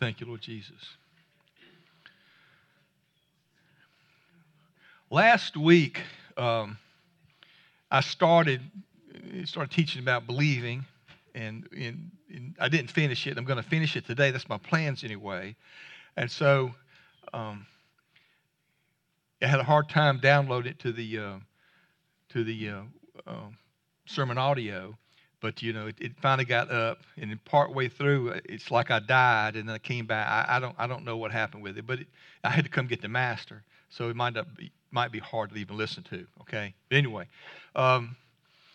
Thank you, Lord Jesus. Last week, um, I started started teaching about believing, and, and, and I didn't finish it. I'm going to finish it today. That's my plans anyway. And so um, I had a hard time downloading it to the uh, to the uh, uh, SermonAudio, but you know it, it, finally got up, and part way through, uh, it's like I died, and then I came back. I, I don't I don't know what happened with it, but it, I had to come get the master, so it might not be, might be hard to even listen to. Okay, but anyway, um,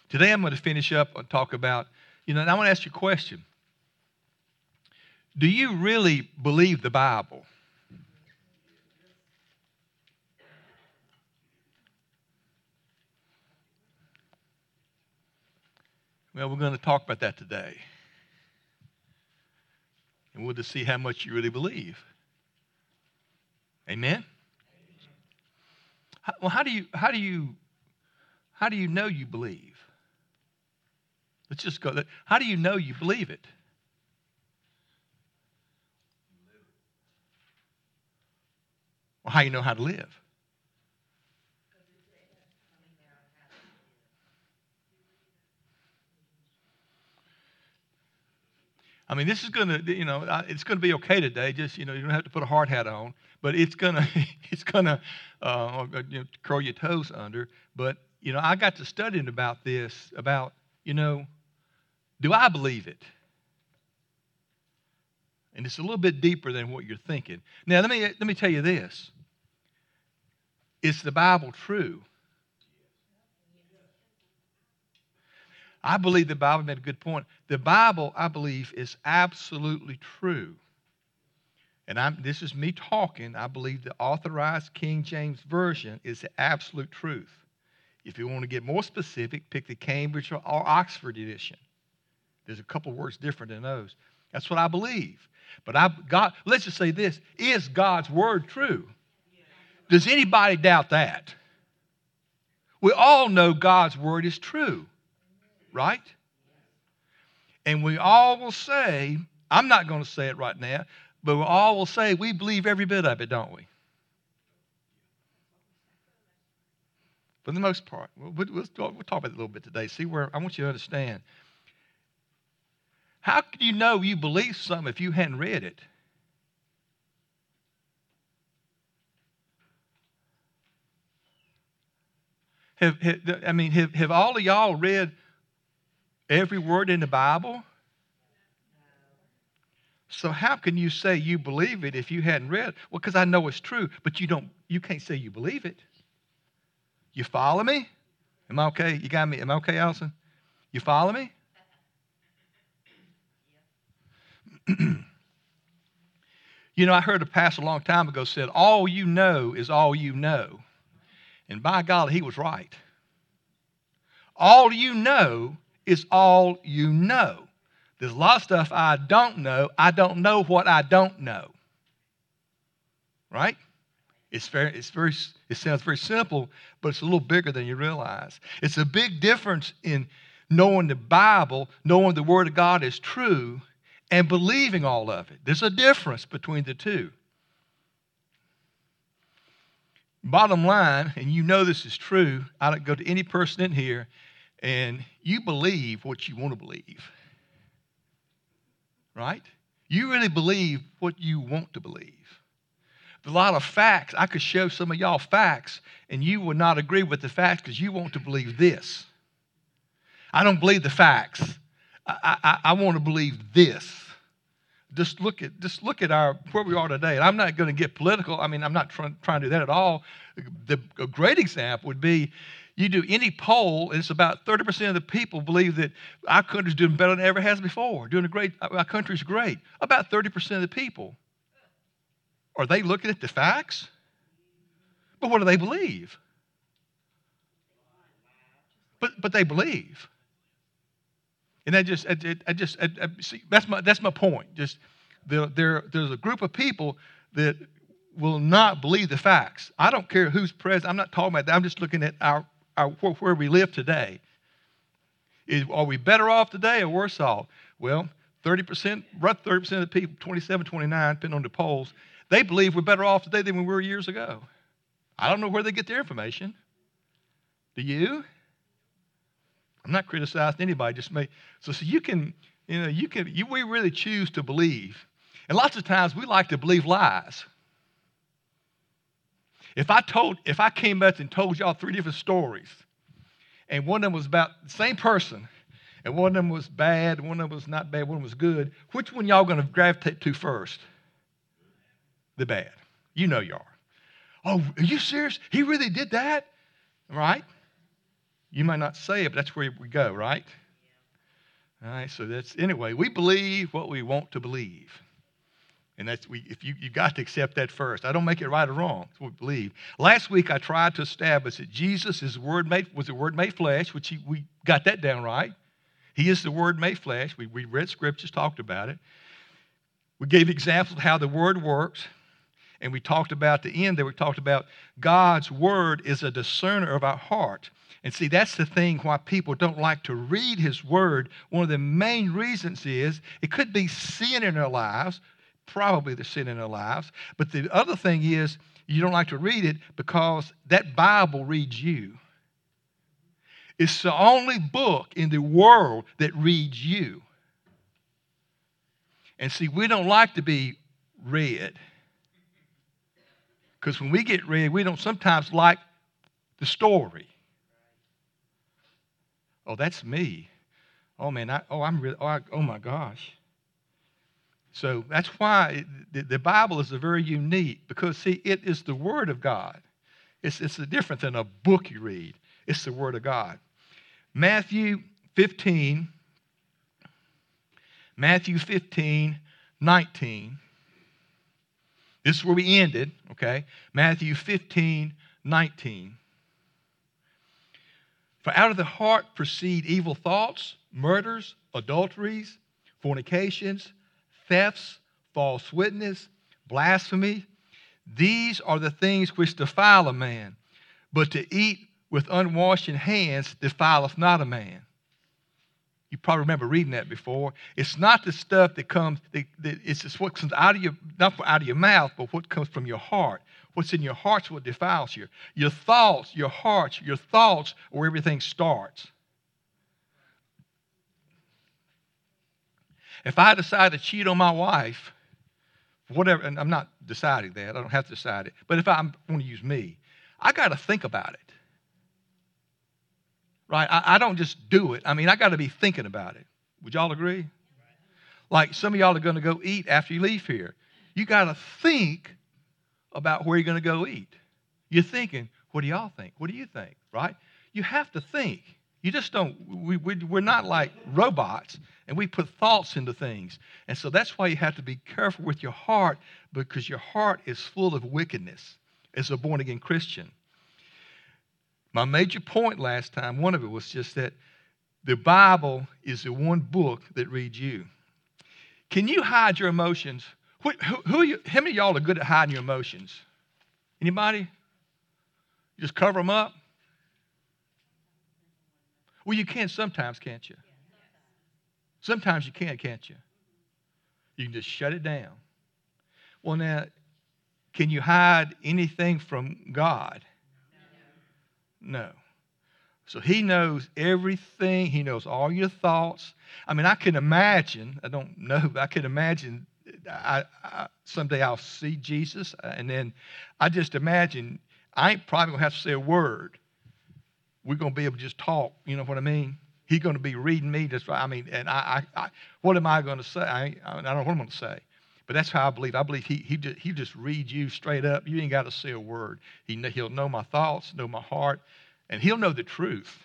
today I'm going to finish up and talk about you know. And I want to ask you a question. Do you really believe the Bible? Well, we're going to talk about that today. And we'll just see how much you really believe. Amen? How, well, how do you how do you how do you know you believe? Let's just go. How do you know you believe it? Well, how do you know how to live? I mean, this is going to, you know, it's going to be okay today. Just, you know, you don't have to put a hard hat on, but it's going to, it's going to, uh, you know, curl your toes under. But, you know, I got to studying about this, about, you know, do I believe it? And it's a little bit deeper than what you're thinking. Now, let me, let me tell you this. Is the Bible true? I believe the Bible made a good point. The Bible, I believe, is absolutely true. And I'm, this is me talking. I believe the authorized King James Version is the absolute truth. If you want to get more specific, pick the Cambridge or Oxford edition. There's a couple words different in those. That's what I believe. But I God, let's just say this: Is God's word true? Does anybody doubt that? We all know God's word is true right? And we all will say, I'm not going to say it right now, but we all will say we believe every bit of it, don't we? For the most part. We'll, we'll, talk, about it a little bit today. See where I want you to understand. How could you know you believe something if you hadn't read it? Have, have, I mean, have, have all of y'all read every word in the Bible? So how can you say you believe it if you hadn't read it? Well, because I know it's true, but you don't you can't say you believe it. You follow me? Am I okay? You got me? Am I okay, Allison? You follow me? you know, I heard a pastor a long time ago said, All you know is all you know. And by God, he was right. All you know is all you know. There's a lot of stuff I don't know. I don't know what I don't know. Right? It's very, it's very, it sounds very simple, but it's a little bigger than you realize. It's a big difference in knowing the Bible, knowing the Word of God is true, and believing all of it. There's a difference between the two. Bottom line, and you know this is true, I don't go to any person in here and you believe what you want to believe. Right? You really believe what you want to believe. a lot of facts. I could show some of y'all facts, and you would not agree with the facts because you want to believe this. I don't believe the facts. I, I, I want to believe this. Just look at just look at our where we are today. And I'm not going to get political. I mean, I'm not trying, trying to do that at all. The, a great example would be you do any poll, and it's about 30% of the people believe that our country's doing better than it ever has before. Doing a great, our country's great. About 30% of the people. Are they looking at the facts? But what do they believe? But, but they believe. And that just, I, I just, I, I, see, that's my, that's my point. Just there, there, there's a group of people that will not believe the facts. I don't care who's president. I'm not talking about that. I'm just looking at our Uh, our, where we live today. Is, are we better off today or worse off? Well, 30%, roughly 30% of the people, 27, 29, depending on the polls, they believe we're better off today than we were years ago. I don't know where they get their information. Do you? I'm not criticizing anybody, just make so, so you can, you know, you can you, we really choose to believe. And lots of times we like to believe lies. If I told, if I came up and told y'all three different stories, and one of them was about the same person, and one of them was bad, one of them was not bad, one was good, which one y'all gonna gravitate to first? The bad. You know you are. Oh, are you serious? He really did that? Right? You might not say it, but that's where we go, right? All right, so that's anyway, we believe what we want to believe. And that's we if you you got to accept that first. I don't make it right or wrong. That's what we believe. Last week I tried to establish that Jesus is word made was the word made flesh, which he, we got that down right. He is the word made flesh. We, we read scriptures, talked about it. We gave examples of how the word works. And we talked about the end there, we talked about God's word is a discerner of our heart. And see, that's the thing why people don't like to read his word. One of the main reasons is it could be sin in their lives, probably the sin in their lives. But the other thing is you don't like to read it because that Bible reads you. It's the only book in the world that reads you. And see, we don't like to be read. Because when we get read, we don't sometimes like the story. Oh, that's me. Oh man, I, oh I'm really, oh, I, oh my gosh. So that's why the, Bible is a very unique because see, it is the Word of God. It's it's different than a book you read. It's the Word of God. Matthew 15, Matthew 15, 19. This is where we ended, okay? Matthew 15, 19. For out of the heart proceed evil thoughts, murders, adulteries, fornications, thefts, false witness, blasphemy. These are the things which defile a man. But to eat with unwashed hands defileth not a man. You probably remember reading that before. It's not the stuff that comes, it's what comes out of your, not out of your mouth, but what comes from your heart. What's in your heart's what defiles you. Your thoughts, your hearts, your thoughts are where everything starts. If I decide to cheat on my wife, whatever, and I'm not deciding that, I don't have to decide it, but if I want to use me, I got to think about it right? I, I don't just do it. I mean, I got to be thinking about it. Would y'all agree? Like some of y'all are going to go eat after you leave here. You got to think about where you're going to go eat. You're thinking, what do y'all think? What do you think? Right? You have to think. You just don't, we, we, we're not like robots and we put thoughts into things. And so that's why you have to be careful with your heart because your heart is full of wickedness as a born again Christian. My major point last time, one of it was just that the Bible is the one book that reads you. Can you hide your emotions? Who, who, who you, how many of y'all are good at hiding your emotions? Anybody? You just cover them up? Well, you can sometimes, can't you? Sometimes you can, can't you? You can just shut it down. Well, now, can you hide anything from God? No. So he knows everything. He knows all your thoughts. I mean, I can imagine, I don't know, but I can imagine I, I, someday I'll see Jesus, uh, and then I just imagine I ain't probably going to have to say a word. We're going to be able to just talk. You know what I mean? He's going to be reading me. Just, I mean, and I, I, I what am I going to say? I, I don't know what I'm going to say. But that's how I believe. I believe he, he, just, he just reads you straight up. You ain't got to say a word. He, he'll know my thoughts, know my heart, and he'll know the truth.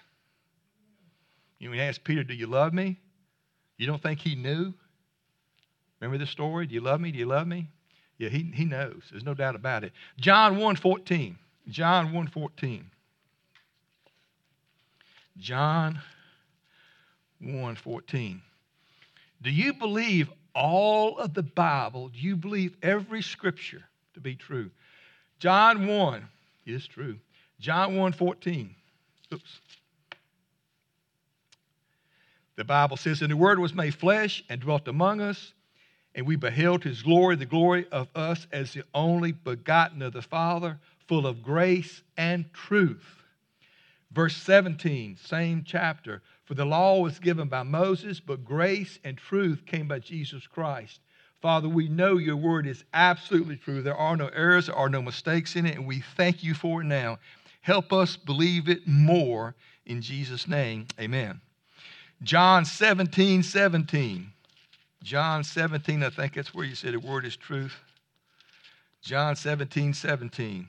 You he asked Peter, Do you love me? You don't think he knew? Remember the story? Do you love me? Do you love me? Yeah, he, he knows. There's no doubt about it. John 1 14. John 1 14. John 1 14. Do you believe all of the Bible, Do you believe every scripture to be true. John 1 is true. John 1 14. Oops. The Bible says, And the Word was made flesh and dwelt among us, and we beheld his glory, the glory of us as the only begotten of the Father, full of grace and truth. Verse 17, same chapter. For the law was given by Moses, but grace and truth came by Jesus Christ. Father, we know your word is absolutely true. There are no errors, there are no mistakes in it, and we thank you for it now. Help us believe it more in Jesus' name. Amen. John 17, 17. John 17, I think that's where you said the word is truth. John 17, 17.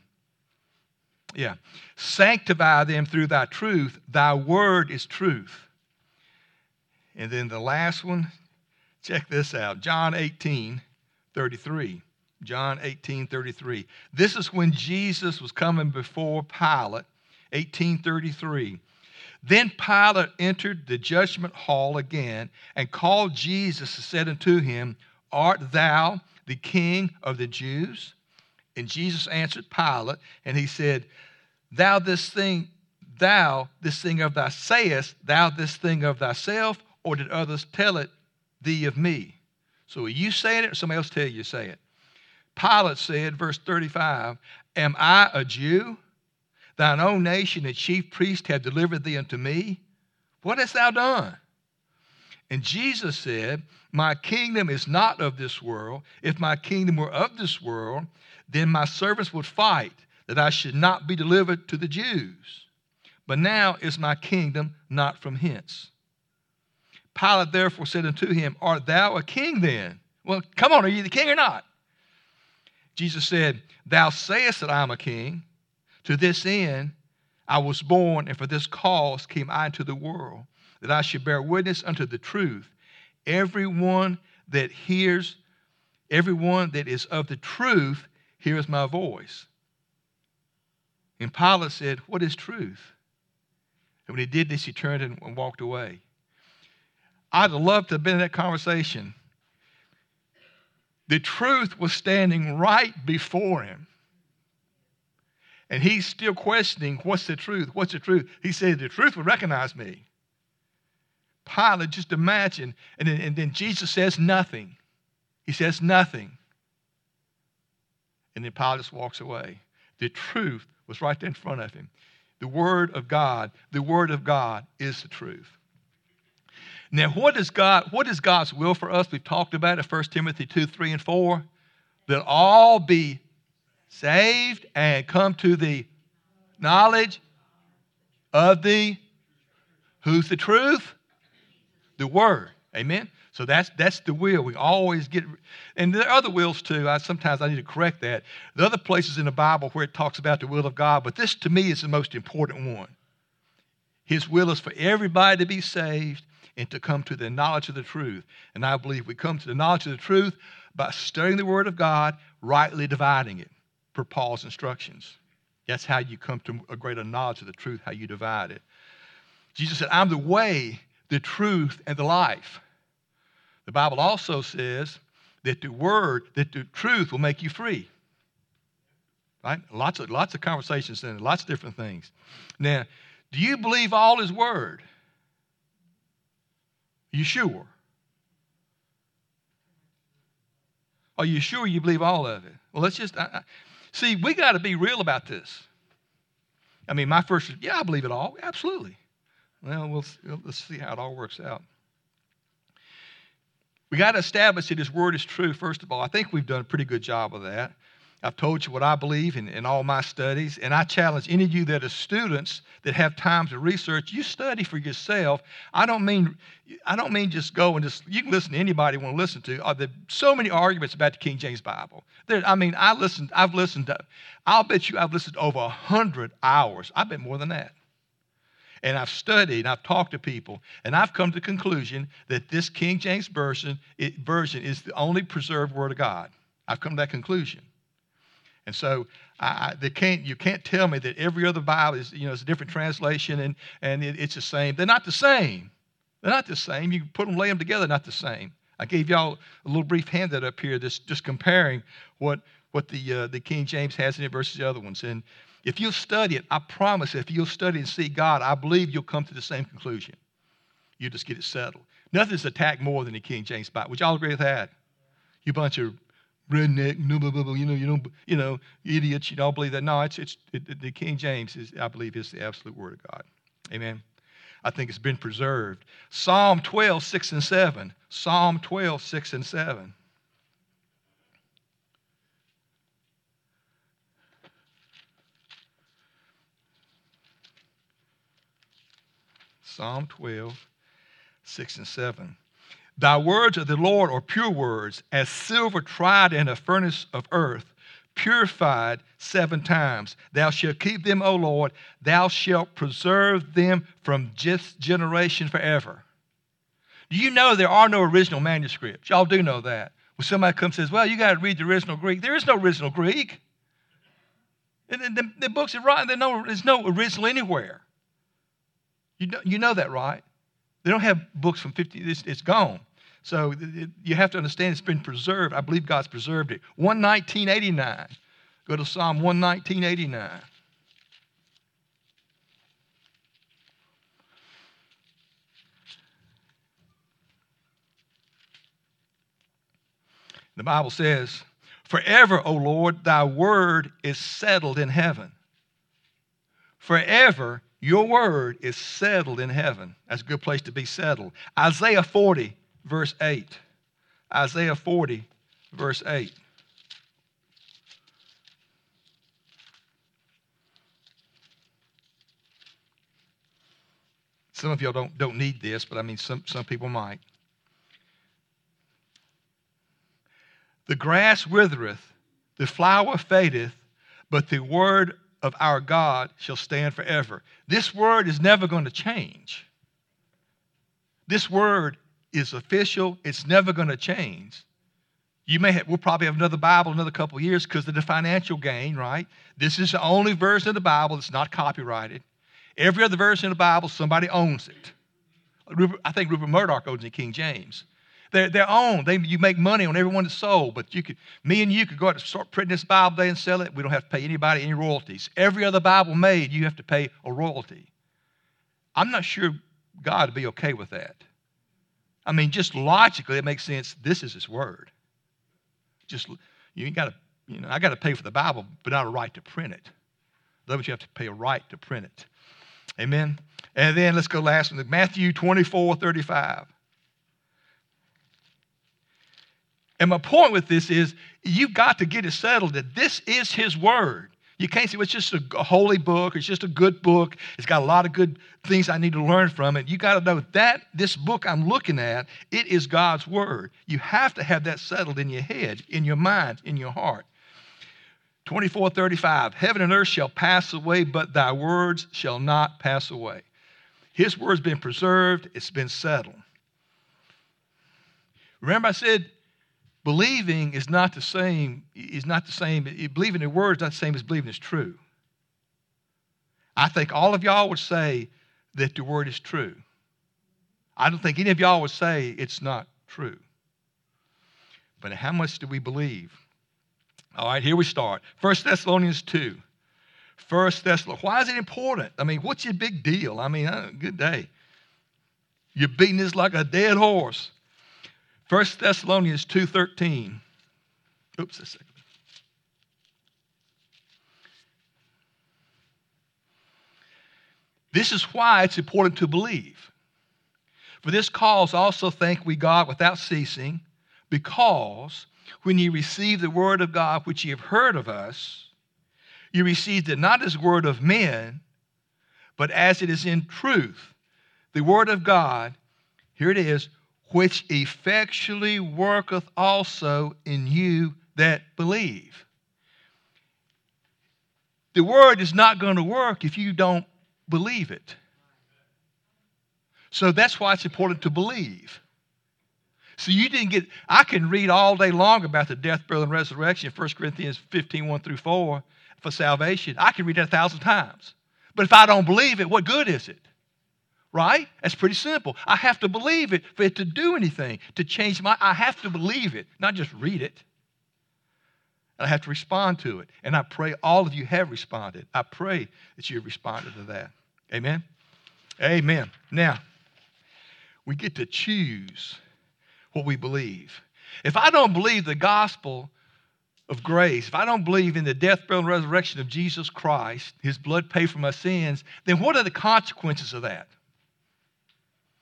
Yeah. Sanctify them through thy truth. Thy word is truth. And then the last one, check this out John 18, 33. John 18, 33. This is when Jesus was coming before Pilate, 1833. Then Pilate entered the judgment hall again and called Jesus and said unto him, Art thou the king of the Jews? And Jesus answered Pilate, and he said, Thou this thing, thou this thing of thy sayest, thou this thing of thyself, or did others tell it thee of me? So are you saying it, or somebody else tell you say it? Pilate said, verse 35, Am I a Jew? Thine own nation and chief priest have delivered thee unto me. What hast thou done? And Jesus said, My kingdom is not of this world. If my kingdom were of this world, then my servants would fight that I should not be delivered to the Jews. But now is my kingdom not from hence. Pilate therefore said unto him, Art thou a king then? Well, come on, are you the king or not? Jesus said, Thou sayest that I am a king. To this end I was born, and for this cause came I into the world, that I should bear witness unto the truth. Everyone that hears, everyone that is of the truth hears my voice. And Pilate said, What is truth? And when he did this, he turned and walked away. I'd love to have been in that conversation. The truth was standing right before him. And he's still questioning, what's the truth? What's the truth? He said, the truth would recognize me. Pilate, just imagine. And then, and then Jesus says nothing. He says nothing. And then Pilate just walks away. The truth was right there in front of him. The Word of God, the Word of God is the truth. Now, what is God, what is God's will for us? We've talked about it, 1 Timothy 2, 3, and 4. That all be saved and come to the knowledge of the who's the truth? The word. Amen. So that's that's the will. We always get and there are other wills too. I sometimes I need to correct that. The other places in the Bible where it talks about the will of God, but this to me is the most important one. His will is for everybody to be saved and to come to the knowledge of the truth. And I believe we come to the knowledge of the truth by studying the Word of God, rightly dividing it per Paul's instructions. That's how you come to a greater knowledge of the truth, how you divide it. Jesus said, I'm the way, the truth, and the life. The Bible also says that the word, that the truth will make you free. Right? Lots of lots of conversations and lots of different things. Now, do you believe all his word? Are you sure? Are you sure you believe all of it? Well, let's just I, See, we got to be real about this. I mean, my first, yeah, I believe it all. Absolutely. Well, we'll let's see how it all works out. We got to establish that His Word is true, first of all. I think we've done a pretty good job of that. I've told you what I believe in, in all my studies, and I challenge any of you that are students that have time to research. You study for yourself. I don't mean I don't mean just go and just you can listen to anybody you want to listen to. Uh, there so many arguments about the King James Bible. There, I mean, I listened. I've listened to. I'll bet you I've listened to over a hundred hours. I bet more than that. And I've studied, and I've talked to people, and I've come to the conclusion that this King James version, it, version is the only preserved Word of God. I've come to that conclusion. And so I, they can't, you can't tell me that every other Bible is, you know, it's a different translation and, and it, it's the same. They're not the same. They're not the same. You put them, lay them together, not the same. I gave y'all a little brief handout up here, just, just comparing what, what the, uh, the King James has in it versus the other ones. And if you'll study it, I promise if you'll study and see God, I believe you'll come to the same conclusion. you just get it settled. Nothing's attacked more than the King James Bible. Would y'all agree with that? You bunch of redneck, you know, you know, you know, idiots. You don't believe that. No, it's it's it, the King James is, I believe, is the absolute word of God. Amen. I think it's been preserved. Psalm 12, 6 and 7. Psalm 12, 6 and 7. Psalm 12, 6 and 7. Thy words of the Lord are pure words, as silver tried in a furnace of earth, purified seven times. Thou shalt keep them, O Lord. Thou shalt preserve them from just generation forever. Do you know there are no original manuscripts? Y'all do know that. When somebody comes and says, Well, you got to read the original Greek, there is no original Greek. The, the, the books are there's no, there's no original anywhere. You know, you know that, right? They don't have books from 50, it's, it's gone. So it, you have to understand it's been preserved. I believe God's preserved it. 11989. Go to Psalm 11989. The Bible says, Forever, O Lord, thy word is settled in heaven. Forever, your word is settled in heaven. That's a good place to be settled. Isaiah 40, verse 8. Isaiah 40, verse 8. Some of y'all don't, don't need this, but I mean, some, some people might. The grass withereth, the flower fadeth, but the word of our God shall stand forever. This word is never going to change. This word is official, it's never going to change. You may have, we'll probably have another Bible another couple years because of the financial gain, right? This is the only version of the Bible that's not copyrighted. Every other version of the Bible, somebody owns it. I think Rupert Murdoch owns the King James. They're their own. They, you make money on everyone that's sold, but you could, me and you could go out and start printing this Bible today and sell it. We don't have to pay anybody any royalties. Every other Bible made, you have to pay a royalty. I'm not sure God would be okay with that. I mean, just logically, it makes sense. This is His Word. Just you got to, you know, I got to pay for the Bible, but not a right to print it. Otherwise, you have to pay a right to print it. Amen. And then let's go last one. Matthew 24, 35. And my point with this is you've got to get it settled that this is His Word. You can't say well, it's just a holy book, it's just a good book, it's got a lot of good things I need to learn from it. You got to know that this book I'm looking at, it is God's Word. You have to have that settled in your head, in your mind, in your heart. 24:35 Heaven and earth shall pass away, but thy words shall not pass away. His word's been preserved, it's been settled. Remember, I said believing is not the same, is not the same, believing the word is not the same as believing it's true. I think all of y'all would say that the word is true. I don't think any of y'all would say it's not true. But how much do we believe? All right, here we start. 1 Thessalonians 2. First Thessalonians. Why is it important? I mean, what's your big deal? I mean, uh, good day. You're beating this like a dead horse. 1 Thessalonians 2.13. Oops, a second. This is why it's important to believe. For this cause also thank we God without ceasing, because when ye received the word of God which ye have heard of us, you received it not as word of men, but as it is in truth, the word of God, here it is, which effectually worketh also in you that believe. The word is not going to work if you don't believe it. So that's why it's important to believe. So you didn't get, I can read all day long about the death, burial, and resurrection, 1 Corinthians 15, 1 through 4, for salvation. I can read that a thousand times. But if I don't believe it, what good is it? Right? That's pretty simple. I have to believe it for it to do anything, to change my, I have to believe it, not just read it. I have to respond to it. And I pray all of you have responded. I pray that you have responded to that. Amen? Amen. Now, we get to choose what we believe. If I don't believe the gospel of grace, if I don't believe in the death, burial, and resurrection of Jesus Christ, his blood paid for my sins, then what are the consequences of that?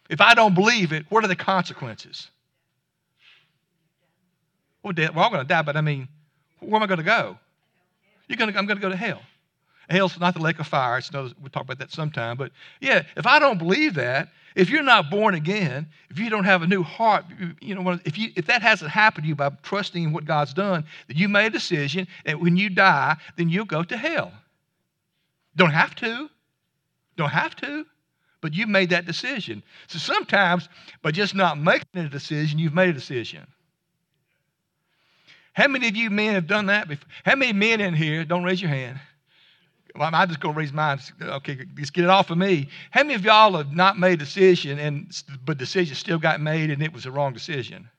If I don't believe it, what are the consequences? Well, we're all going to die, but I mean, where am I going to go? You're going to, I'm going to go to hell. Hell's not the lake of fire. It's another, we'll talk about that sometime. But yeah, if I don't believe that, if you're not born again, if you don't have a new heart, you know, if, you, if that hasn't happened to you by trusting in what God's done, then you made a decision, that when you die, then you'll go to hell. Don't have to. Don't have to. But you've made that decision. So sometimes, by just not making a decision, you've made a decision. How many of you men have done that before? How many men in here, don't raise your hand, I'm just going to raise mine. Okay, just get it off of me. How many of y'all have not made a decision, and but decision still got made, and it was the wrong decision?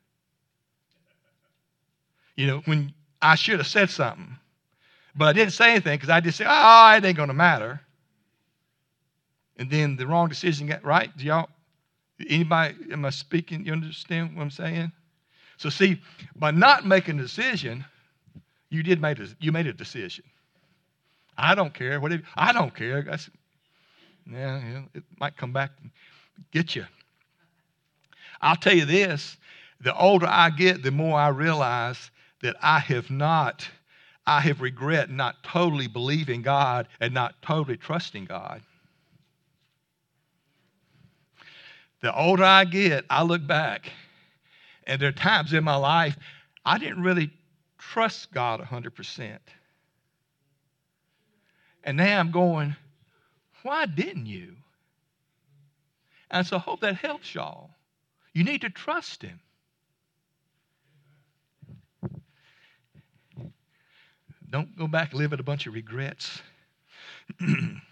You know, when I should have said something, but I didn't say anything because I just said, "Oh, it ain't going to matter." And then the wrong decision got right. Do y'all? Anybody? Am I speaking? You understand what I'm saying? So see, by not making a decision, you did make a, you made a decision. I don't care. What I don't care. That's, yeah, yeah, it might come back and get you. I'll tell you this the older I get, the more I realize that I have not, I have regret not totally believing God and not totally trusting God. The older I get, I look back, and there are times in my life I didn't really trust God 100%. And now I'm going, why didn't you? And so I hope that helps y'all. You need to trust Him. Don't go back live with a bunch of regrets.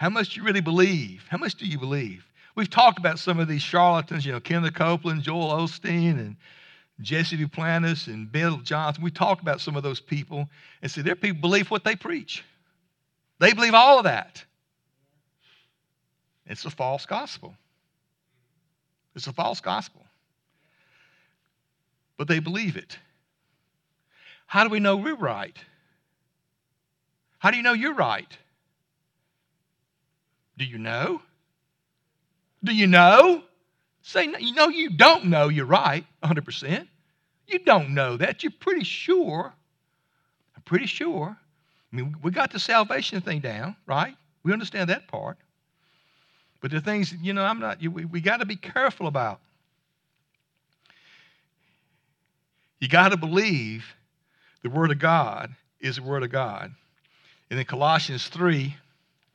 How much do you really believe? How much do you believe? We've talked about some of these charlatans, you know, Kenneth Copeland, Joel Osteen, and Jesse Duplantis and Bill Johnson, we talk about some of those people and say their people believe what they preach. They believe all of that. It's a false gospel. It's a false gospel. But they believe it. How do we know we're right? How do you know you're right? Do you know? Do you know? Say, no, you know, you don't know you're right 100%. You don't know that. You're pretty sure. I'm pretty sure. I mean, we got the salvation thing down, right? We understand that part. But the things, you know, I'm not, we, we got to be careful about. You got to believe the Word of God is the Word of God. And in Colossians 3,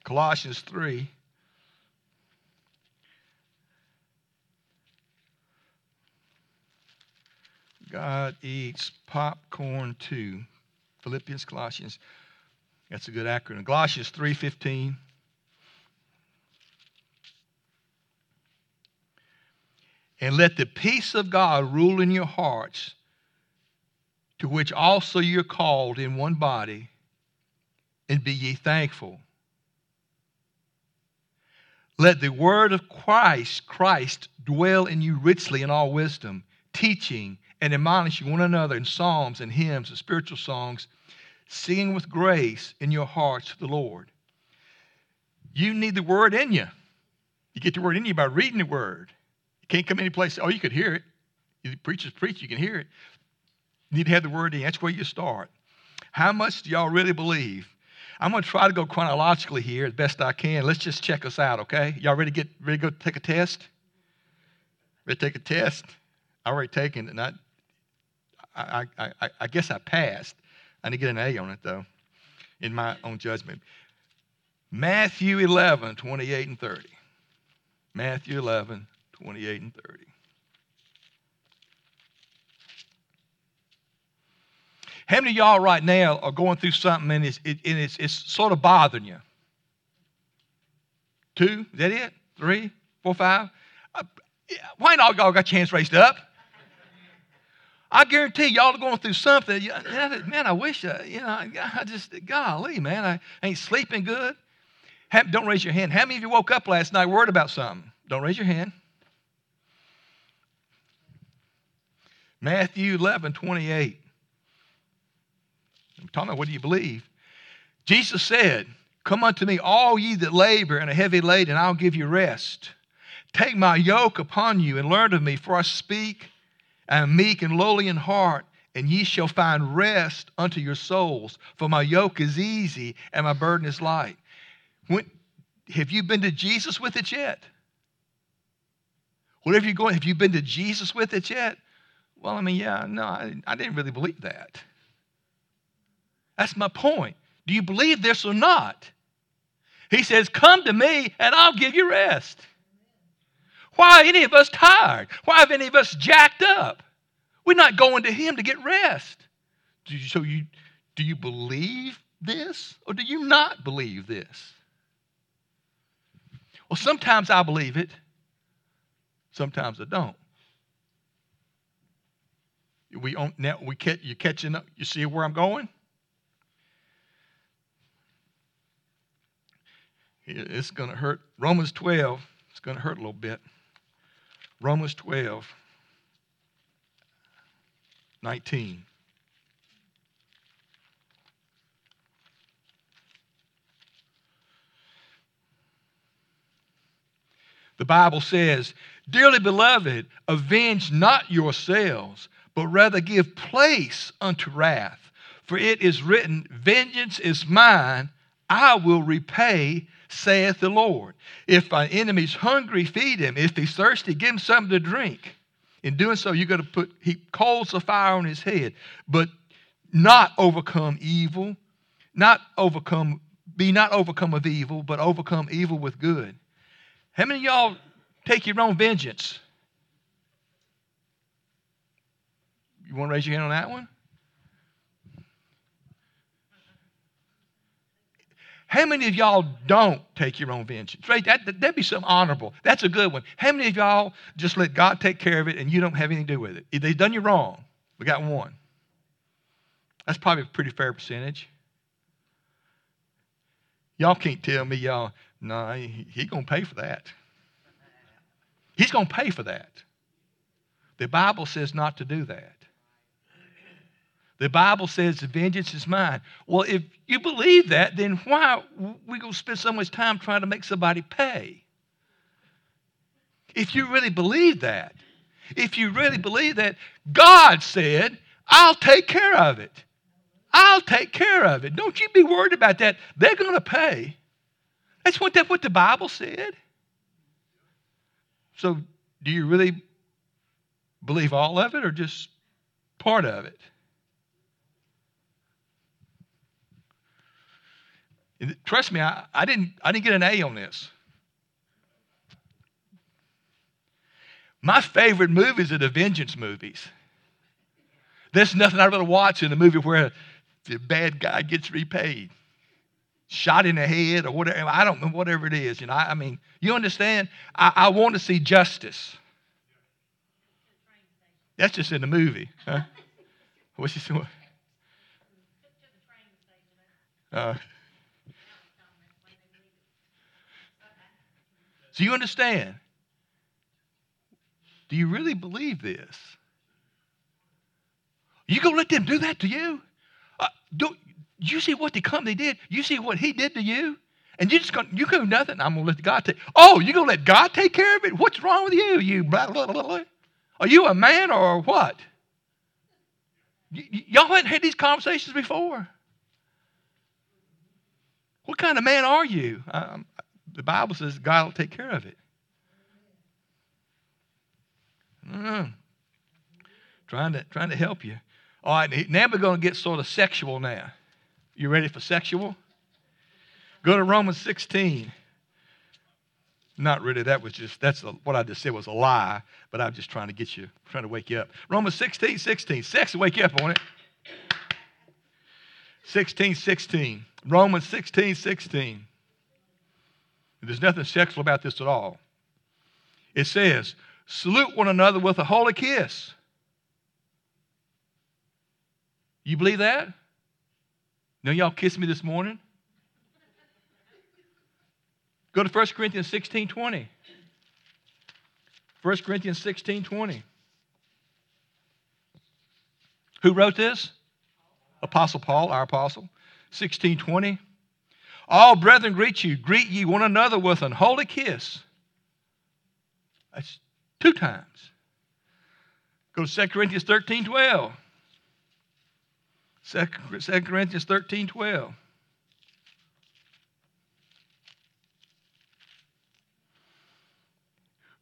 Colossians 3, God eats popcorn too. Philippians, Colossians. That's a good acronym. Colossians 3:15. And let the peace of God rule in your hearts, to which also you're called in one body, and be ye thankful. Let the word of Christ, Christ, dwell in you richly in all wisdom, teaching and admonishing one another in psalms and hymns and spiritual songs, singing with grace in your hearts to the Lord. You need the word in you. You get the word in you by reading the word. You can't come any place, oh, you could hear it. The preachers preach, you can hear it. You need to have the word in. you. That's where you start. How much do y'all really believe? I'm going to try to go chronologically here as best I can. Let's just check us out, okay? Y'all ready to get ready to go take a test? Ready to take a test? I already taken it, and I, I, I, guess I passed. I didn't get an A on it, though, in my own judgment. Matthew 11, 28 and 30. Matthew 11, 28 and 30. How many of y'all right now are going through something and it's, it, and it's, it's sort of bothering you? Two? Is that it? Three? Four? Five? Uh, why ain't all y'all got your hands raised up? I guarantee y'all are going through something. Man, I wish, I, uh, you know, I just, golly, man, I ain't sleeping good. don't raise your hand. How many of you woke up last night worried about something? Don't raise your hand. Matthew 11, 28. I'm talking about what do you believe? Jesus said, Come unto me, all ye that labor and are heavy laden, and I'll give you rest. Take my yoke upon you and learn of me, for I speak and am meek and lowly in heart, and ye shall find rest unto your souls. For my yoke is easy and my burden is light. When, have you been to Jesus with it yet? Whatever you're going, have you been to Jesus with it yet? Well, I mean, yeah, no, I, I didn't really believe that. That's my point. Do you believe this or not? He says, Come to me and I'll give you rest. Why are any of us tired? Why have any of us jacked up? We're not going to Him to get rest. So you, do you believe this or do you not believe this? Well, sometimes I believe it, sometimes I don't. We on, now we catch you catching up. You see where I'm going? It's going to hurt. Romans 12. It's going to hurt a little bit. Romans 12, 19. The Bible says, Dearly beloved, avenge not yourselves, but rather give place unto wrath. For it is written, Vengeance is mine, I will repay, saith the Lord. If thy enemy's hungry, feed him. If he's thirsty, give him something to drink. In doing so, you're going to put heap coals of fire on his head, but not overcome evil, not overcome, be not overcome of evil, but overcome evil with good. How many of y'all take your own vengeance? You want to raise your hand on that one? How many of y'all don't take your own vengeance? Right? That, that, would be something honorable. That's a good one. How many of y'all just let God take care of it and you don't have anything to do with it? If they've done you wrong, we got one. That's probably a pretty fair percentage. Y'all can't tell me y'all, no, he, to pay for that. He's to pay for that. The Bible says not to do that. The Bible says the vengeance is mine. Well, if you believe that, then why we going to spend so much time trying to make somebody pay? If you really believe that, if you really believe that, God said, I'll take care of it. I'll take care of it. Don't you be worried about that. They're going to pay. That's what, that's what the Bible said. So, do you really believe all of it or just part of it? Trust me, I, I, didn't, I didn't get an A on this. My favorite movies are the vengeance movies. There's nothing I'd rather watch in a movie where the bad guy gets repaid. Shot in the head or whatever. I don't know, whatever it is. You know, I, I mean, you understand? I, I, want to see justice. That's just in the movie. Huh? What's he saying? Uh, So you understand? Do you really believe this? You gonna let them do that to you? Uh, don't you see what the company did? You see what he did to you? And you just gonna you do nothing. I'm gonna let God take. Oh, you gonna let God take care of it? What's wrong with you? You blah blah blah. blah. Are you a man or what? Y- y'all hadn't had these conversations before. What kind of man are you? Um, the Bible says God will take care of it. Mm. Trying to trying to help you. All right, now we're going to get sort of sexual now. You ready for sexual? Go to Romans 16. Not really. That was just that's a, what I just said was a lie. But I'm just trying to get you, trying to wake you up. Romans 16, 16. Sex will wake you up on it. 16, 16. Romans 16, 16. There's nothing sexual about this at all. It says, salute one another with a holy kiss. You believe that? No, y'all kissed me this morning? Go to 1 Corinthians 16 20. 1 Corinthians 16 20. Who wrote this? Apostle Paul, our apostle. 16 20. All brethren greet you. Greet ye one another with an holy kiss. That's two times. Go to 2 Corinthians 13 12. 2 Corinthians 13 12.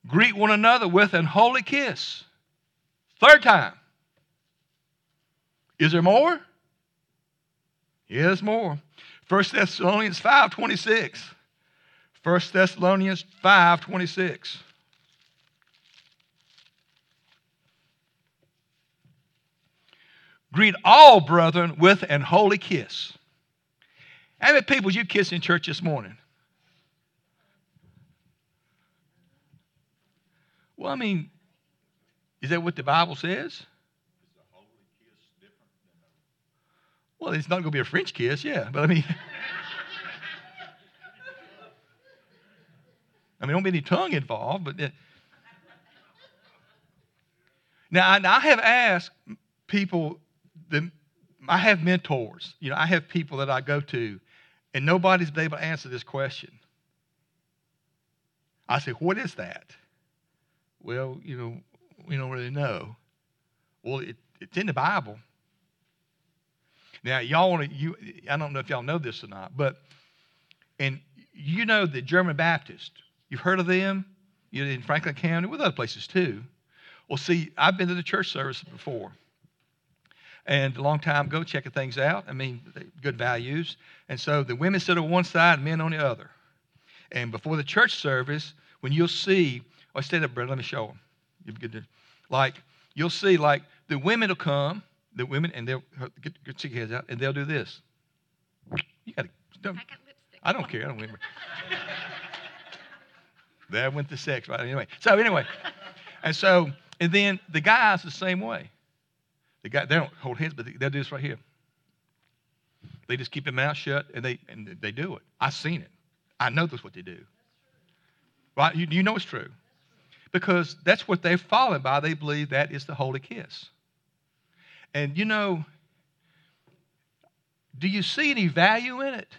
Greet one another with an holy kiss. Third time. Is there more? Yes, more. 1 Thessalonians 5 26. 1 Thessalonians 5 26. Greet all brethren with an holy kiss. How many people you kiss in church this morning? Well, I mean, is that what the Bible says? Well, it's not going to be a French kiss, yeah, but I mean, I mean, don't be any tongue involved, but now I, I have asked people. I have mentors. You know, I have people that I go to, and nobody's been able to answer this question. I say, "What is that?" Well, you know, we don't really know. Well, it, it's in the Bible. Now, y'all want to, you, I don't know if y'all know this or not, but, and you know the German Baptist, you've heard of them? You in Franklin County, with other places too. Well, see, I've been to the church service before. And a long time ago, checking things out. I mean, good values. And so the women sit on one side, men on the other. And before the church service, when you'll see, oh, stand up, brother, let me show them. You get to, like, you'll see, like, the women will come, the women, and they'll get, get stick heads out, and they'll do this. You got to. I got lipstick. I don't care. I don't remember. there went the sex, right? Anyway, so anyway, and so and then the guys the same way. The guy they don't hold hands, but they'll do this right here. They just keep their mouth shut and they and they do it. I've seen it. I know that's what they do. Right? You, you know it's true. Because that's what they've fallen by. They believe that is the holy kiss. And you know, do you see any value in it?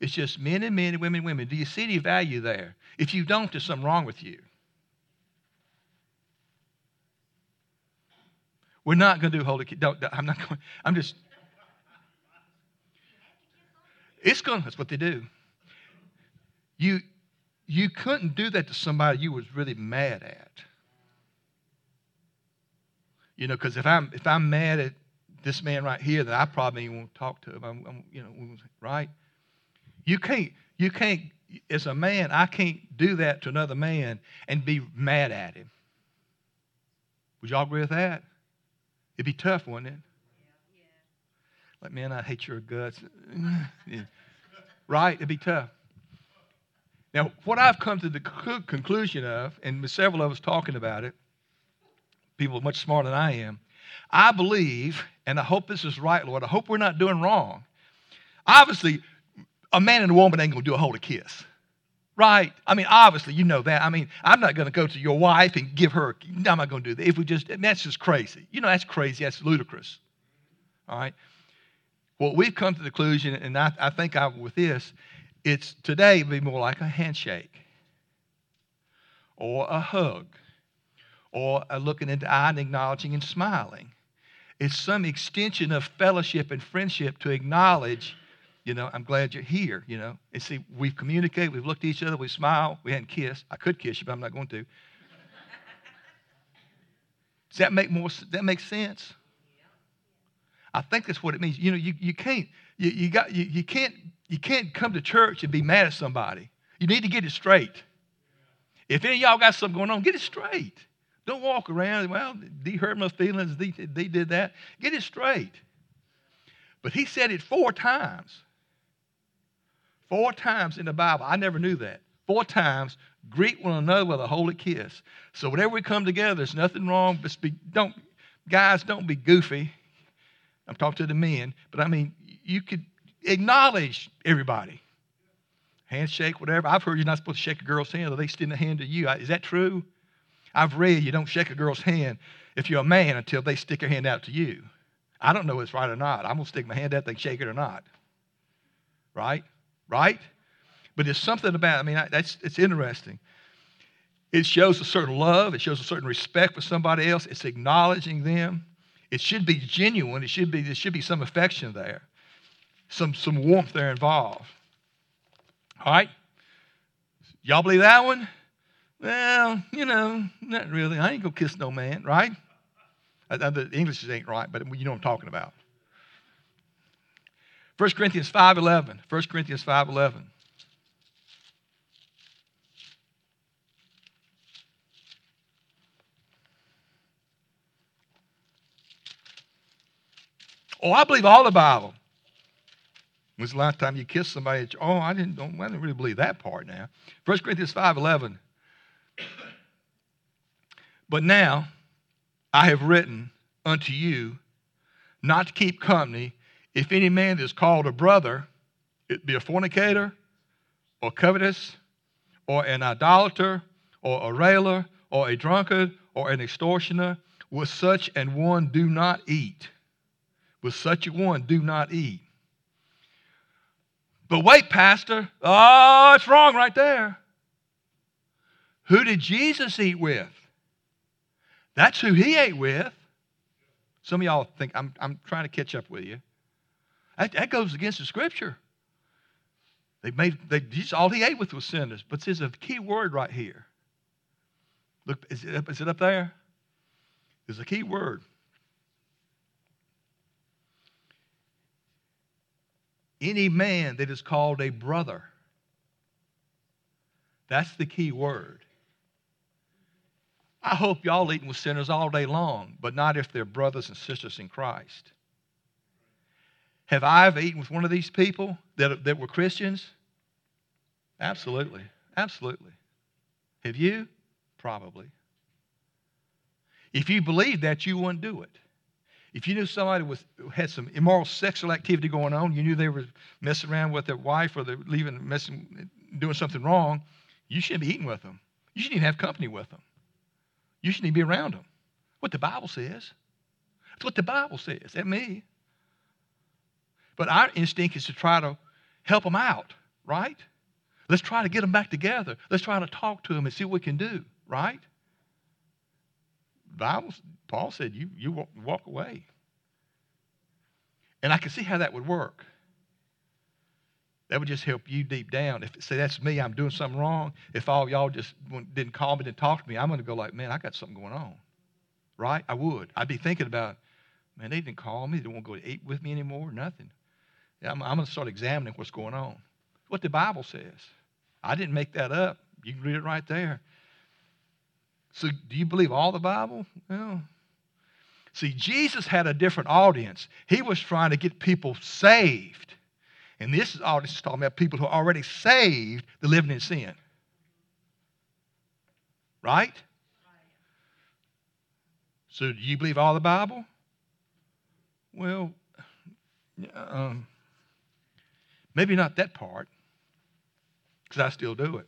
It's just men and men and women and women. Do you see any value there? If you don't, there's something wrong with you. We're not going to do holy. Don't, I'm not going. I'm just. It's going. That's what they do. You, you couldn't do that to somebody you was really mad at. You know, because if I'm if I'm mad at this man right here, then I probably won't talk to him. I'm, I'm, you know, right? You can't you can't as a man, I can't do that to another man and be mad at him. Would y'all agree with that? It'd be tough, wouldn't it? Like, man, I hate your guts. right? It'd be tough. Now, what I've come to the conclusion of, and several of us talking about it, people much smarter than I am. I believe, and I hope this is right, Lord. I hope we're not doing wrong. Obviously, a man and a woman ain't gonna do a holy kiss. Right? I mean, obviously, you know that. I mean, I'm not to go to your wife and give her, I'm not to do that. If we just, that's just crazy. You know, that's crazy. That's ludicrous. All right? Well, we've come to the conclusion, and I, I think I, with this, it's today be more like a handshake or a hug or looking into eye and acknowledging and smiling. It's some extension of fellowship and friendship to acknowledge, you know, I'm glad you're here, you know. And see, we've communicated, we've looked at each other, we smile, we hadn't kissed. I could kiss you, but I'm not going to. Does that make more that makes sense? I think that's what it means. You know, you, you can't you, you got you, you can't you can't come to church and be mad at somebody. You need to get it straight. If any of y'all got something going on, get it straight. Don't walk around, well, they hurt my feelings, they, they did that. Get it straight. But he said it four times. Four times in the Bible. I never knew that. Four times, greet one another with a holy kiss. So whenever we come together, there's nothing wrong. But be, don't, guys, don't be goofy. I'm talking to the men, but I mean, you could acknowledge everybody. handshake, whatever. I've heard you're not supposed to shake a girl's hand or they extend a hand to you. Is that true? I've read you don't shake a girl's hand if you're a man until they stick their hand out to you. I don't know if it's right or not. I'm going to stick my hand out, they shake it or not. Right? Right? But there's something about, I mean, that's, it's interesting. It shows a certain love, it shows a certain respect for somebody else, it's acknowledging them. It should be genuine, it should be, there should be some affection there, some, some warmth there involved. All right? Y'all believe that one? Well, you know, not really. I ain't gonna kiss no man, right? The English ain't right, but you know what I'm talking about. 1 Corinthians 5.11. 1 Corinthians 5.11. Oh, I believe all the Bible. When's the last time you kissed somebody? oh, I didn't, I didn't really believe that part now. 1 Corinthians 5.11. But now I have written unto you not to keep company if any man is called a brother, it be a fornicator, or covetous, or an idolater, or a railer, or a drunkard, or an extortioner, with such an one do not eat. With such a one do not eat. But wait, Pastor. Oh, it's wrong right there. Who did Jesus eat with? That's who he ate with. Some of y'all think I'm, I'm trying to catch up with you. That, that goes against the scripture. They made they, just all he ate with was sinners. But there's a key word right here. Look, is is it up there? There's a key word. Any man that is called a brother. That's the key word. I hope y'all eating with sinners all day long, but not if they're brothers and sisters in Christ. Have I ever eaten with one of these people that, that were Christians? Absolutely. Absolutely. Have you? Probably. If you believed that, you wouldn't do it. If you knew somebody was, had some immoral sexual activity going on, you knew they were messing around with their wife or they're leaving, messing, doing something wrong, you shouldn't be eating with them. You shouldn't even have company with them. You shouldn't even be around them. What the Bible says. That's what the Bible says, That me. But our instinct is to try to help them out, right? Let's try to get them back together. Let's try to talk to them and see what we can do, right? Bible, Paul said, you, you walk, walk away. And I can see how that would work. That would just help you deep down. If say that's me, I'm doing something wrong. If all y'all just didn't call me, didn't talk to me, I'm going to go like, man, I got something going on, right? I would. I'd be thinking about, man, they didn't call me. They don't want to go to eat with me anymore. Nothing. I'm, I'm going to start examining what's going on. What the Bible says. I didn't make that up. You can read it right there. So, do you believe all the Bible? Well, see, Jesus had a different audience. He was trying to get people saved. And this audience is talking about people who are already saved, they're living in sin. Right? So, do you believe all the Bible? Well, um, Maybe not that part, because I still do it.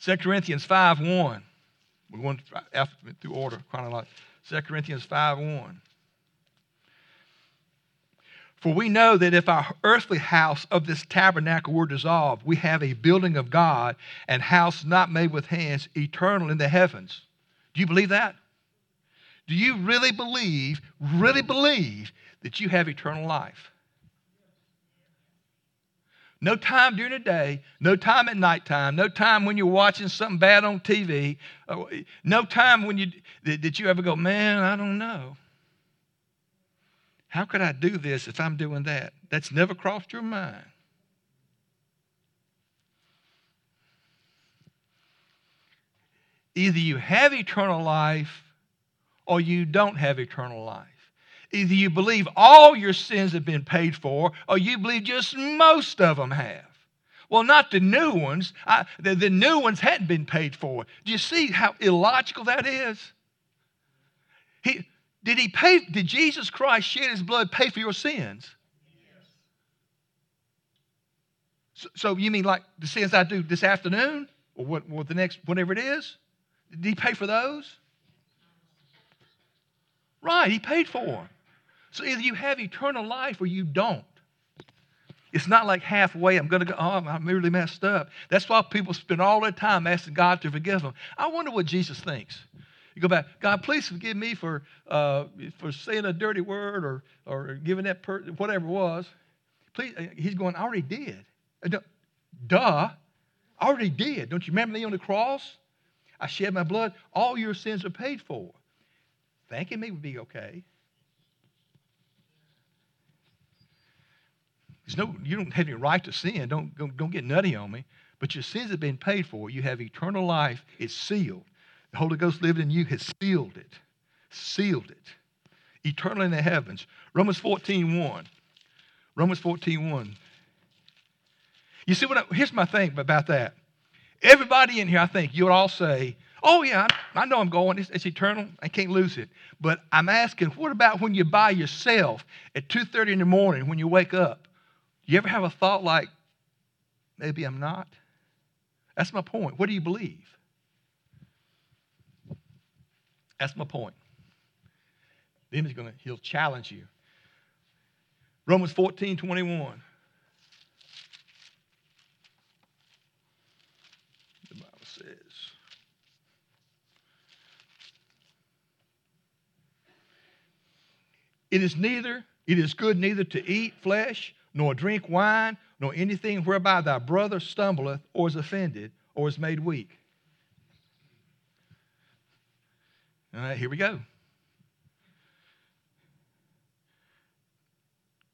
2 Corinthians 5 1. We're going through order, chronological. 2 Corinthians 5 1. For we know that if our earthly house of this tabernacle were dissolved, we have a building of God and house not made with hands, eternal in the heavens. Do you believe that? Do you really believe, really believe that you have eternal life? No time during the day, no time at nighttime, no time when you're watching something bad on TV, uh, no time when you that you ever go, man, I don't know. How could I do this if I'm doing that? That's never crossed your mind. Either you have eternal life or you don't have eternal life. Either you believe all your sins have been paid for, or you believe just most of them have. Well, not the new ones. I, the, the new ones hadn't been paid for. Do you see how illogical that is? He, did he pay? Did Jesus Christ shed his blood pay for your sins? So, so you mean like the sins I do this afternoon or what, what the next, whatever it is? Did he pay for those? Right, he paid for them. So either you have eternal life or you don't. It's not like halfway, I'm going to go, oh, I'm really messed up. That's why people spend all their time asking God to forgive them. I wonder what Jesus thinks. You go back, God, please forgive me for, uh, for saying a dirty word or, or giving that person, whatever it was. Please, uh, he's going, I already did. Uh, duh, I already did. Don't you remember me on the cross? I shed my blood. All your sins are paid for. Thanking me would be okay. There's no, you don't have any right to sin. Don't, don't, don't get nutty on me. But your sins have been paid for. You have eternal life. It's sealed. The Holy Ghost living in you has sealed it. Sealed it. Eternal in the heavens. Romans 14 1. Romans 14 1. You see what I, here's my thing about that. Everybody in here, I think, you would all say, Oh, yeah, I know I'm going. It's, it's, eternal. I can't lose it. But I'm asking, what about when you're by yourself at 2.30 in the morning when you wake up? You ever have a thought like, maybe I'm not? That's my point. What do you believe? That's my point. Then he's gonna, he'll challenge you. Romans 14, 21. The Bible says. It is neither, it is good neither to eat flesh, nor drink wine, nor anything whereby thy brother stumbleth, or is offended, or is made weak. All right, here we go.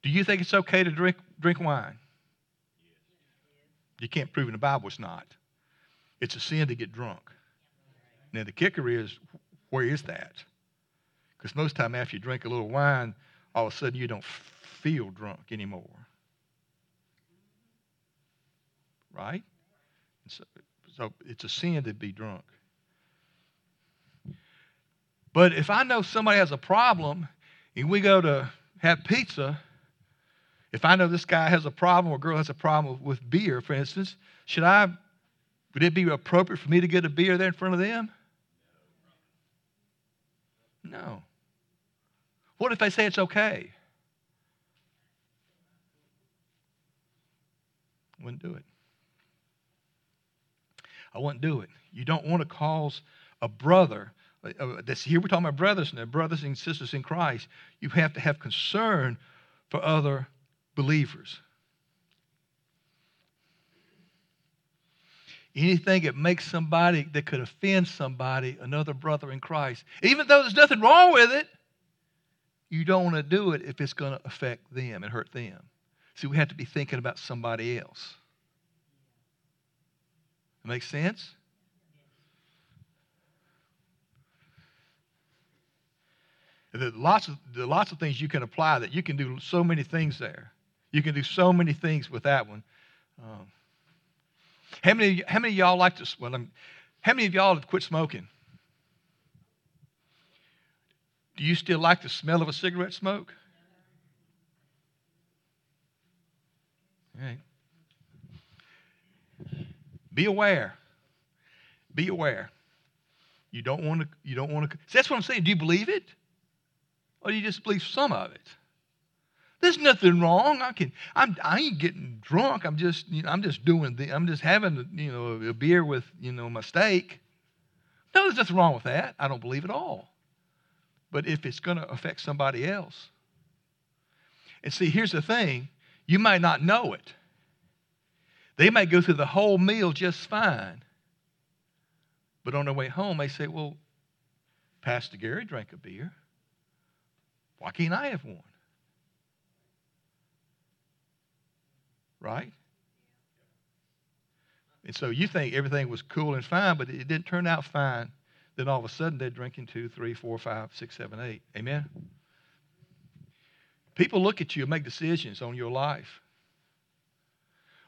Do you think it's okay to drink, drink wine? You can't prove in the Bible it's not. It's a sin to get drunk. Now, the kicker is, where is that? Because most time after you drink a little wine, all of a sudden you don't feel drunk anymore. Right? So, so it's a sin to be drunk. But if I know somebody has a problem and we go to have pizza, if I know this guy has a problem or girl has a problem with beer, for instance, should I, would it be appropriate for me to get a beer there in front of them? No. What if they say it's okay? Wouldn't do it. I wouldn't do it. You don't want to cause a brother. Uh, uh, this, here we're talking about brothers now, brothers and sisters in Christ. You have to have concern for other believers. Anything that makes somebody that could offend somebody, another brother in Christ, even though there's nothing wrong with it, you don't want to do it if it's going to affect them and hurt them. See, we have to be thinking about somebody else. That makes sense? Lots of, lots of things you can apply that you can do so many things there. You can do so many things with that one. Um, how many, how many of y'all like to, well, I'm, how many of y'all have quit smoking? Do you still like the smell of a cigarette smoke? All right. Be aware. Be aware. You don't want to. You don't want to. That's what I'm saying. Do you believe it, or do you just believe some of it? There's nothing wrong. I can. I'm. I ain't getting drunk. I'm just. You know, I'm just doing. The, I'm just having. You know, a beer with. You know, my steak. No, there's nothing wrong with that. I don't believe at all. But if it's going to affect somebody else, and see, here's the thing: you might not know it. They may go through the whole meal just fine. But on their way home, they say, Well, Pastor Gary drank a beer. Why can't I have one? Right? And so you think everything was cool and fine, but it didn't turn out fine. Then all of a sudden they're drinking two, three, four, five, six, seven, eight. Amen? People look at you and make decisions on your life.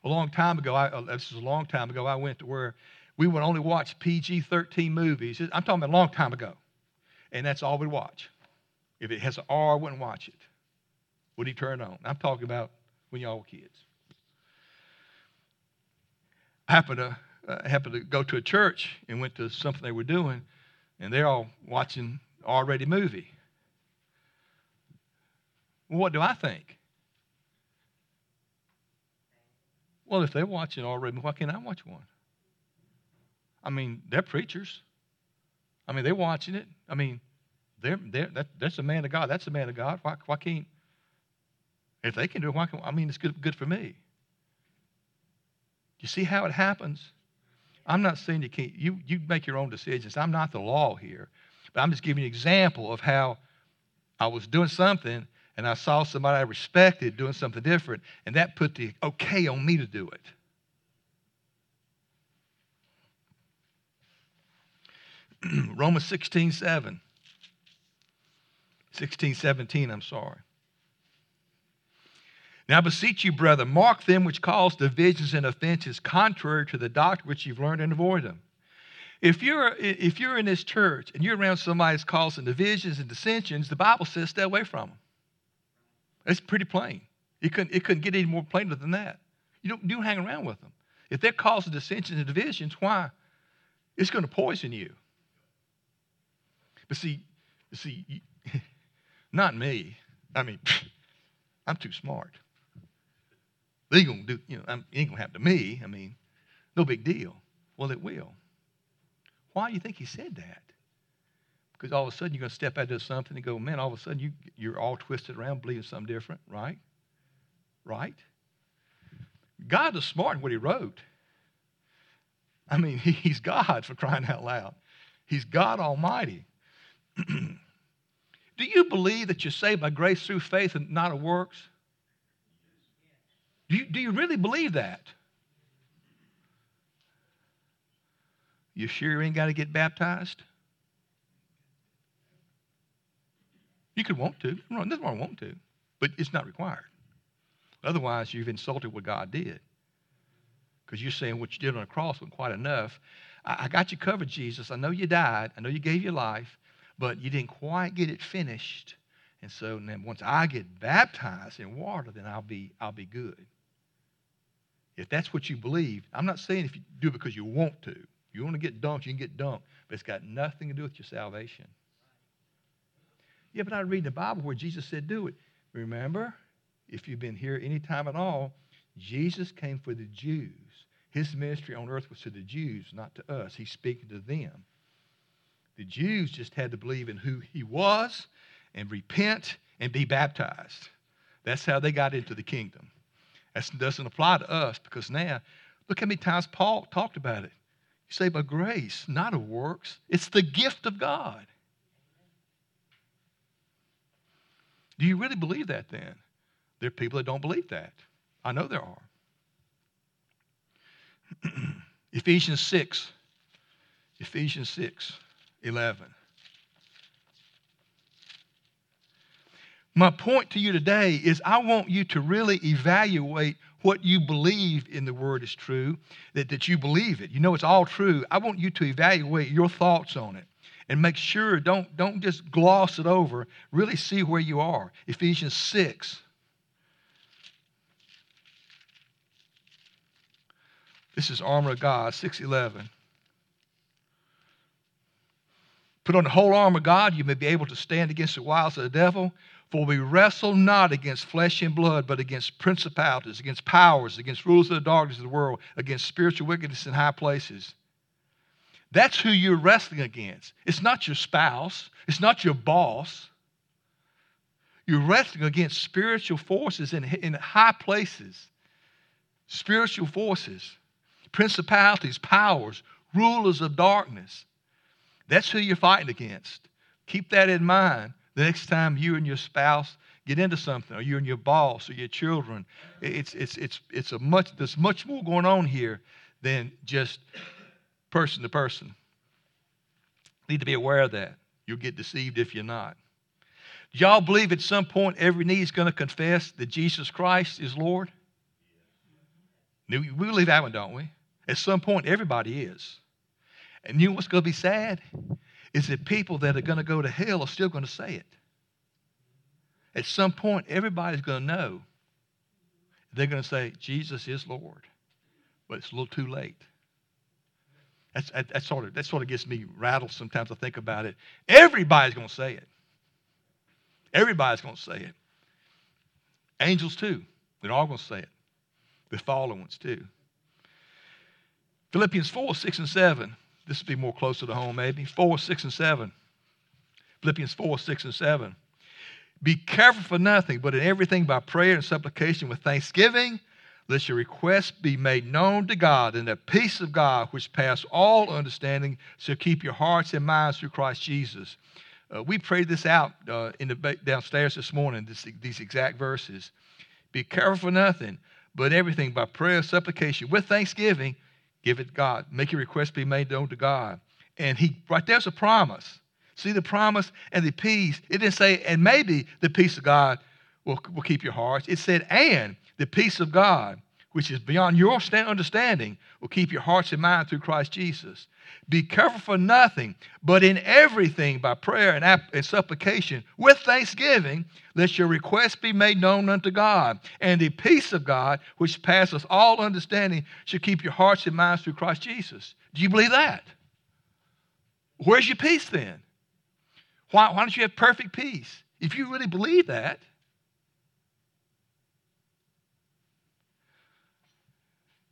A long time ago, I, uh, this is a long time ago, I went to where we would only watch PG 13 movies. I'm talking about a long time ago. And that's all we watch. If it has an R, I wouldn't watch it. Would he turn on? I'm talking about when y'all were kids. happened to uh, happened to go to a church and went to something they were doing, and they're all watching R-rated movie. Well, what do I think? Well, if they're watching R-rated, why can't I watch one? I mean, they're preachers. I mean, they're watching it. I mean, they're, they're, that, that's a man of God. That's a man of God. Why, why can't, if they can do it, why can, I mean, it's good, good for me. You see how it happens? I'm not saying you can't, you, you make your own decisions. I'm not the law here. But I'm just giving you an example of how I was doing something and I saw somebody I respected doing something different, and that put the okay on me to do it. Romans 16, 7. 16, 17, I'm sorry. Now I beseech you, brother, mark them which cause divisions and offenses contrary to the doctrine which you've learned and avoid them. If you're, if you're in this church and you're around somebody that's causing divisions and dissensions, the Bible says stay away from them. It's pretty plain. It couldn't, it couldn't get any more plainer than that. You don't, you don't hang around with them. If they're causing dissensions and divisions, why? It's going to poison you. But see, see, not me. I mean, I'm too smart. They gonna do, you know, it ain't gonna happen to me. I mean, no big deal. Well, it will. Why do you think he said that? Because all of a sudden you're to step out into something and go, man, all of a sudden you, you're all twisted around, believing something different, right? Right? God is smart in what he wrote. I mean, he's God for crying out loud. He's God Almighty. Do you believe that you're saved by grace through faith and not of works? Do you, do you really believe that? You sure you ain't got to get baptized? You could want to. Nothing wrong want to, but it's not required. Otherwise, you've insulted what God did. Because you're saying what you did on the cross wasn't quite enough. I, I got you covered, Jesus. I know you died. I know you gave your life but you didn't quite get it finished. And so then once I get baptized in water, then I'll be, I'll be good. If that's what you believe, I'm not saying if you do it because you want to. You want to get dunked, you can get dunked, but it's got nothing to do with your salvation. Yeah, but I read the Bible where Jesus said, do it. Remember, if you've been here any time at all, Jesus came for the Jews. His ministry on earth was to the Jews, not to us. He's speaking to them. The Jews just had to believe in who he was and repent and be baptized. That's how they got into the kingdom. That doesn't apply to us because now, look how many times Paul talked about it. You say, by grace, not of works. It's the gift of God. Do you really believe that then? There are people that don't believe that. I know there are. Ephesians 6. Ephesians 6. 11. My point to you today is I want you to really evaluate what you believe in the word is true, that, that you believe it. You know it's all true. I want you to evaluate your thoughts on it and make sure don't, don't just gloss it over. Really see where you are. Ephesians 6. This is armor of God, 611. Put on the whole armor of God, you may be able to stand against the wiles of the devil. For we wrestle not against flesh and blood, but against principalities, against powers, against rulers of the darkness of the world, against spiritual wickedness in high places. That's who you're wrestling against. It's not your spouse, it's not your boss. You're wrestling against spiritual forces in, in high places, spiritual forces, principalities, powers, rulers of darkness. That's who you're fighting against. Keep that in mind the next time you and your spouse get into something, or you and your boss, or your children. It's, it's, it's, it's a much, there's much more going on here than just person to person. Need to be aware of that. You'll get deceived if you're not. Do y'all believe at some point every knee is going to confess that Jesus Christ is Lord? We believe that one, don't we? At some point, everybody is. And you know what's going to be sad? Is that people that are going to go to hell are still going to say it. At some point, everybody's going to know. They're going to say, Jesus is Lord. but it's a little too late. That's, that, that, sort of, that sort of gets me rattled sometimes I think about it. Everybody's going to say it. Everybody's going to say it. Angels, too. They're all going to say it. The fallen ones, too. Philippians 4, 6, and 7. This would be more closer to home, maybe. 4, 6, and 7. Philippians 4, 6, and 7. Be careful for nothing, but in everything by prayer and supplication with thanksgiving let your requests be made known to God, and the peace of God, which passes all understanding, shall keep your hearts and minds through Christ Jesus. Uh, we prayed this out uh, in the downstairs this morning. This, these exact verses. Be careful for nothing, but everything by prayer, supplication, with thanksgiving, give it God. Make your request be made known to God. And he right there's a promise. See the promise and the peace. It didn't say, and maybe the peace of God will, will keep your hearts. It said, and the peace of God, which is beyond your understanding, will keep your hearts and minds through Christ Jesus. Be careful for nothing, but in everything by prayer and, and supplication with thanksgiving, let your requests be made known unto God. And the peace of God, which passes all understanding, should keep your hearts and minds through Christ Jesus. Do you believe that? Where's your peace then? Why, why don't you have perfect peace? If you really believe that,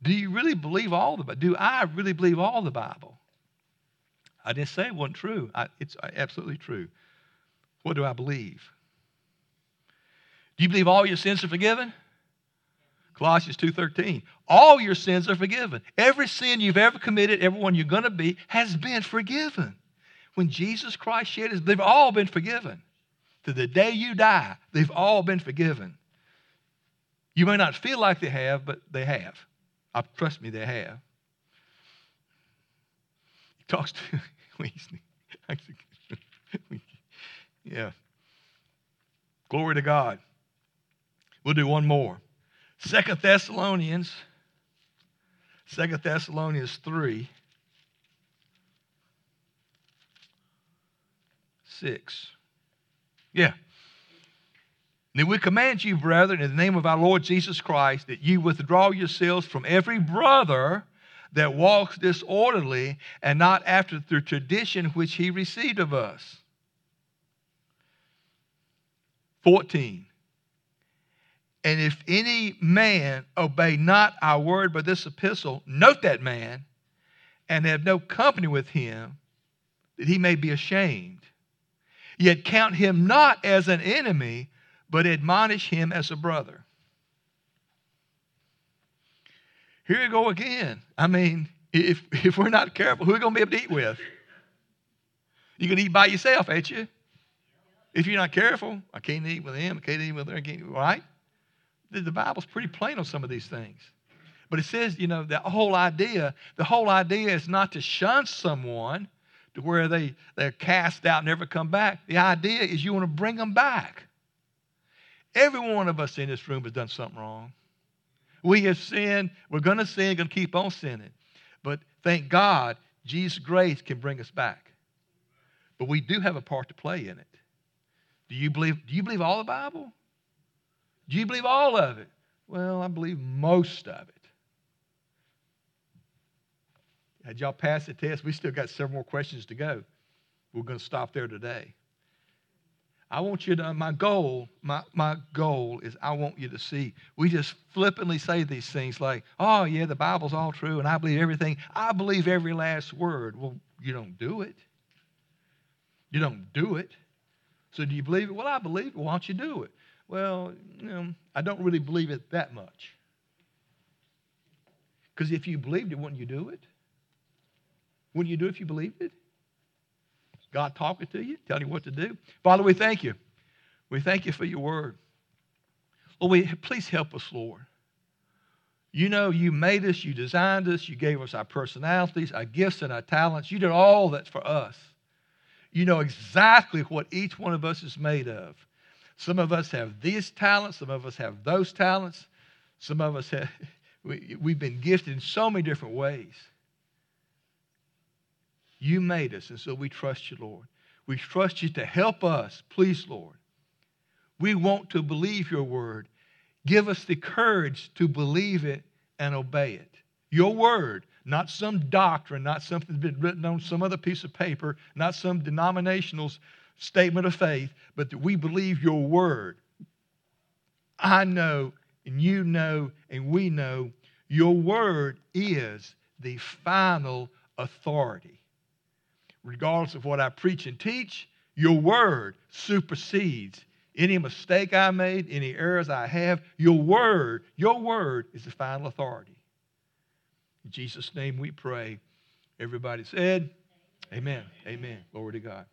Do you really believe all the Bible? Do I really believe all the Bible? I didn't say it wasn't true. I, it's uh, absolutely true. What do I believe? Do you believe all your sins are forgiven? Colossians 2:13. All your sins are forgiven. Every sin you've ever committed, every one you're going to be, has been forgiven. When Jesus Christ shed his, they've all been forgiven. To the day you die, they've all been forgiven. You may not feel like they have, but they have. I, trust me, they have. He talks to, yeah. Glory to God. We'll do one more. Second Thessalonians, Second Thessalonians 3, 6. Yeah. Then we command you, brethren, in the name of our Lord Jesus Christ, that you withdraw yourselves from every brother that walks disorderly and not after the tradition which he received of us. 14. And if any man obey not our word by this epistle, note that man, and have no company with him, that he may be ashamed. Yet count him not as an enemy but admonish him as a brother. Here you go again. I mean, if, if we're not careful, who are we going to be able to eat with? Going to eat by yourself, ain't you? If you're not careful, I can't eat with him, I can't eat with her, I can't, right? The, the Bible's pretty plain on some of these things. But it says, you know, the whole idea, the whole idea is not to shun someone to where they, they're cast out never come back. The idea is you want to bring them back. Every one of us in this room has done something wrong. We have sinned. We're going to sin, going to keep on sinning. But thank God, Jesus' grace can bring us back. But we do have a part to play in it. Do you believe, do you believe all the Bible? Do you believe all of it? Well, I believe most of it. Had y'all passed the test? We still got several more questions to go. We're going to stop there today. I want you to, my goal, my, my goal is I want you to see. We just flippantly say these things like, oh, yeah, the Bible's all true and I believe everything. I believe every last word. Well, you don't do it. You don't do it. So do you believe it? Well, I believe it. Why don't you do it? Well, you know, I don't really believe it that much. Because if you believed it, wouldn't you do it? Wouldn't you do it if you believed it? God talking to you, telling you what to do. Father, we thank you. We thank you for your word. Lord, we, please help us, Lord. You know, you made us, you designed us, you gave us our personalities, our gifts, and our talents. You did all that for us. You know exactly what each one of us is made of. Some of us have these talents, some of us have those talents, some of us have, we, we've been gifted in so many different ways. You made us, and so we trust you, Lord. We trust you to help us, please, Lord. We want to believe your word. Give us the courage to believe it and obey it. Your word, not some doctrine, not something that's been written on some other piece of paper, not some denominational statement of faith, but that we believe your word. I know, and you know, and we know your word is the final authority. Regardless of what I preach and teach, your word supersedes any mistake I made, any errors I have. Your word, your word is the final authority. In Jesus' name we pray. Everybody said, Amen. Amen. Glory to God.